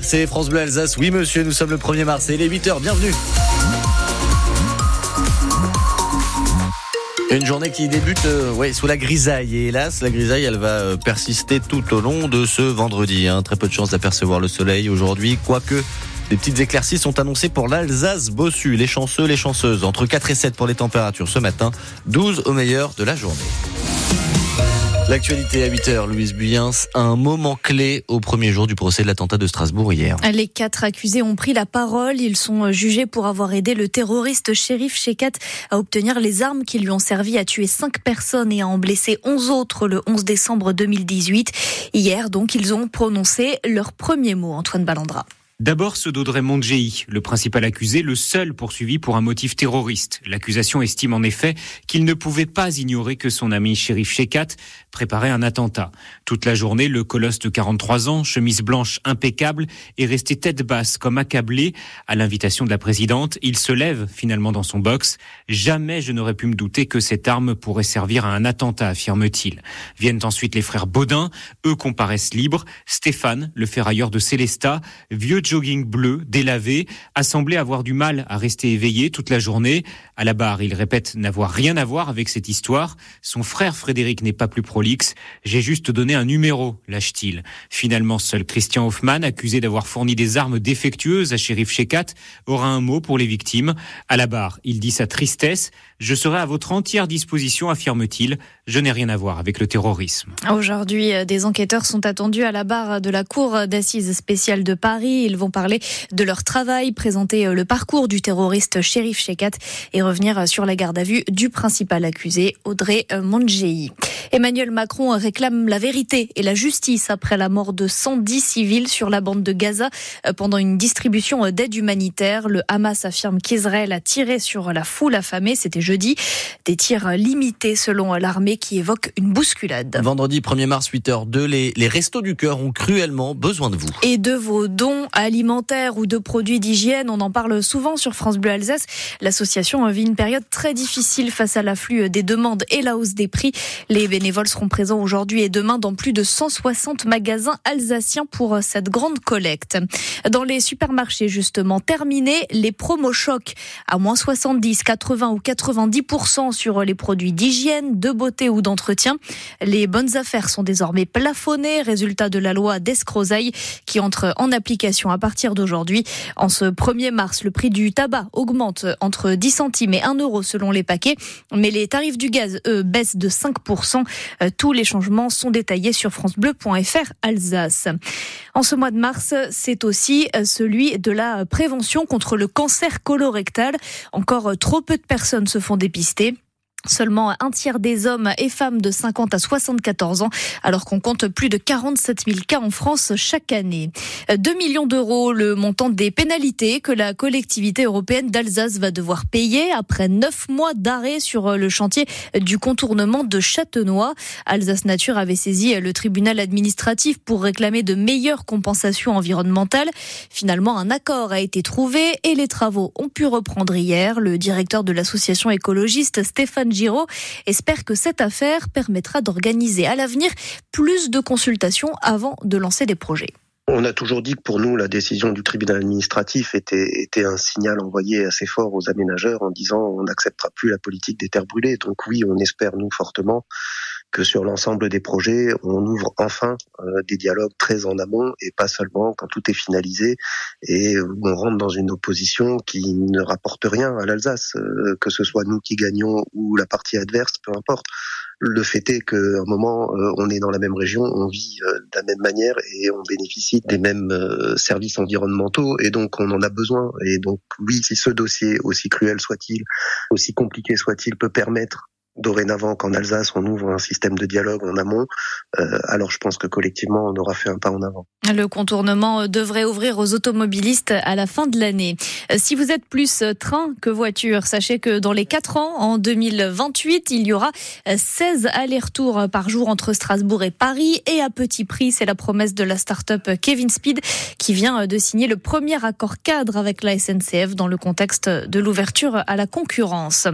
C'est France Bleu Alsace. Oui, monsieur, nous sommes le 1er mars et il est 8h. Bienvenue. Une journée qui débute euh, sous la grisaille. Et hélas, la grisaille, elle va euh, persister tout au long de ce vendredi. Hein. Très peu de chance d'apercevoir le soleil aujourd'hui, quoique des petites éclaircies sont annoncées pour l'Alsace Bossu. Les chanceux, les chanceuses, entre 4 et 7 pour les températures ce matin, 12 au meilleur de la journée. L'actualité à 8h, Louise Buyens, un moment clé au premier jour du procès de l'attentat de Strasbourg hier. Les quatre accusés ont pris la parole. Ils sont jugés pour avoir aidé le terroriste shérif Shekat à obtenir les armes qui lui ont servi à tuer cinq personnes et à en blesser 11 autres le 11 décembre 2018. Hier, donc, ils ont prononcé leur premier mot, Antoine Ballandra. D'abord, ceux d'Audrey Mondjei, le principal accusé, le seul poursuivi pour un motif terroriste. L'accusation estime en effet qu'il ne pouvait pas ignorer que son ami shérif Shekat préparait un attentat. Toute la journée, le colosse de 43 ans, chemise blanche impeccable, est resté tête basse comme accablé. À l'invitation de la présidente, il se lève finalement dans son box. Jamais je n'aurais pu me douter que cette arme pourrait servir à un attentat, affirme-t-il. Viennent ensuite les frères Baudin, eux comparaissent libres. Stéphane, le ferrailleur de Célestat, vieux jogging bleu, délavé, a semblé avoir du mal à rester éveillé toute la journée. À la barre, il répète n'avoir rien à voir avec cette histoire. Son frère Frédéric n'est pas plus prolixe. J'ai juste donné un numéro, lâche-t-il. Finalement, seul Christian Hoffman, accusé d'avoir fourni des armes défectueuses à shérif Shekat, aura un mot pour les victimes. À la barre, il dit sa tristesse. Je serai à votre entière disposition, affirme-t-il. Je n'ai rien à voir avec le terrorisme. Aujourd'hui, des enquêteurs sont attendus à la barre de la Cour d'assises spéciale de Paris. Ils vont parler de leur travail, présenter le parcours du terroriste shérif Shekat et revenir sur la garde à vue du principal accusé, Audrey Mondjei. Emmanuel Macron réclame la vérité et la justice après la mort de 110 civils sur la bande de Gaza pendant une distribution d'aide humanitaire. Le Hamas affirme qu'Israël a tiré sur la foule affamée, c'était jeudi. Des tirs limités selon l'armée qui évoque une bousculade. Vendredi 1er mars 8h02, les, les restos du cœur ont cruellement besoin de vous. Et de vos dons alimentaires ou de produits d'hygiène, on en parle souvent sur France Bleu Alsace. L'association vit une période très difficile face à l'afflux des demandes et la hausse des prix. Les bénévoles seront présents aujourd'hui et demain dans plus de 160 magasins alsaciens pour cette grande collecte. Dans les supermarchés, justement, terminé les promos chocs à moins 70, 80 ou 90% sur les produits d'hygiène, de beauté ou d'entretien. Les bonnes affaires sont désormais plafonnées, résultat de la loi d'escrozaille qui entre en application à partir d'aujourd'hui. En ce 1er mars, le prix du tabac augmente entre 10 centimes et 1 euro selon les paquets, mais les tarifs du gaz, eux, baissent de 5%. Tous les changements sont détaillés sur francebleu.fr Alsace. En ce mois de mars, c'est aussi celui de la prévention contre le cancer colorectal. Encore trop peu de personnes se font dépister. Seulement un tiers des hommes et femmes de 50 à 74 ans, alors qu'on compte plus de 47 000 cas en France chaque année. 2 millions d'euros, le montant des pénalités que la collectivité européenne d'Alsace va devoir payer après neuf mois d'arrêt sur le chantier du contournement de Châtenois. Alsace Nature avait saisi le tribunal administratif pour réclamer de meilleures compensations environnementales. Finalement, un accord a été trouvé et les travaux ont pu reprendre hier. Le directeur de l'association écologiste Stéphane Giraud espère que cette affaire permettra d'organiser à l'avenir plus de consultations avant de lancer des projets. On a toujours dit que pour nous, la décision du tribunal administratif était, était un signal envoyé assez fort aux aménageurs en disant on n'acceptera plus la politique des terres brûlées. Donc oui, on espère, nous, fortement que sur l'ensemble des projets, on ouvre enfin euh, des dialogues très en amont et pas seulement quand tout est finalisé et on rentre dans une opposition qui ne rapporte rien à l'Alsace, euh, que ce soit nous qui gagnons ou la partie adverse, peu importe. Le fait est qu'à un moment, euh, on est dans la même région, on vit euh, de la même manière et on bénéficie des mêmes euh, services environnementaux et donc on en a besoin. Et donc oui, si ce dossier, aussi cruel soit-il, aussi compliqué soit-il, peut permettre dorénavant qu'en Alsace on ouvre un système de dialogue en amont, euh, alors je pense que collectivement on aura fait un pas en avant. Le contournement devrait ouvrir aux automobilistes à la fin de l'année. Si vous êtes plus train que voiture, sachez que dans les 4 ans, en 2028, il y aura 16 allers-retours par jour entre Strasbourg et Paris et à petit prix. C'est la promesse de la start-up Kevin Speed qui vient de signer le premier accord cadre avec la SNCF dans le contexte de l'ouverture à la concurrence.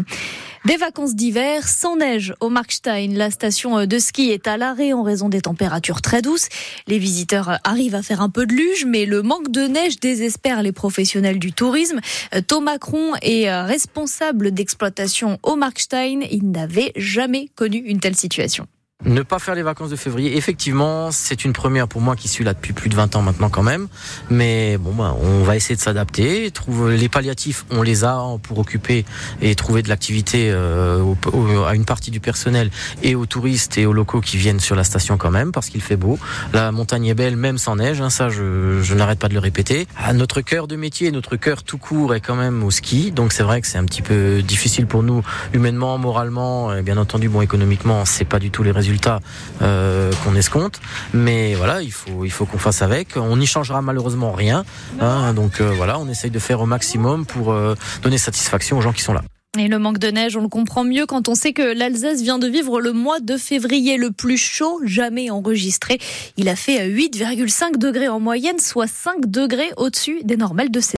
Des vacances d'hiver sans neige au Markstein. La station de ski est à l'arrêt en raison des températures très douces. Les visiteurs arrivent à faire un peu de luge, mais le manque de neige désespère les professionnels du tourisme. Thomas Macron est responsable d'exploitation au Markstein. Il n'avait jamais connu une telle situation. Ne pas faire les vacances de février, effectivement, c'est une première pour moi qui suis là depuis plus de 20 ans maintenant quand même. Mais bon, bah, on va essayer de s'adapter. Les palliatifs, on les a pour occuper et trouver de l'activité euh, à une partie du personnel et aux touristes et aux locaux qui viennent sur la station quand même parce qu'il fait beau. La montagne est belle, même sans neige. Hein, ça, je, je n'arrête pas de le répéter. À notre cœur de métier, notre cœur tout court est quand même au ski. Donc c'est vrai que c'est un petit peu difficile pour nous humainement, moralement, bien entendu, bon économiquement, c'est pas du tout les résultats euh, qu'on escompte. Mais voilà, il faut, il faut qu'on fasse avec. On n'y changera malheureusement rien. Hein, donc euh, voilà, on essaye de faire au maximum pour euh, donner satisfaction aux gens qui sont là. Et le manque de neige, on le comprend mieux quand on sait que l'Alsace vient de vivre le mois de février le plus chaud jamais enregistré. Il a fait 8,5 degrés en moyenne, soit 5 degrés au-dessus des normales de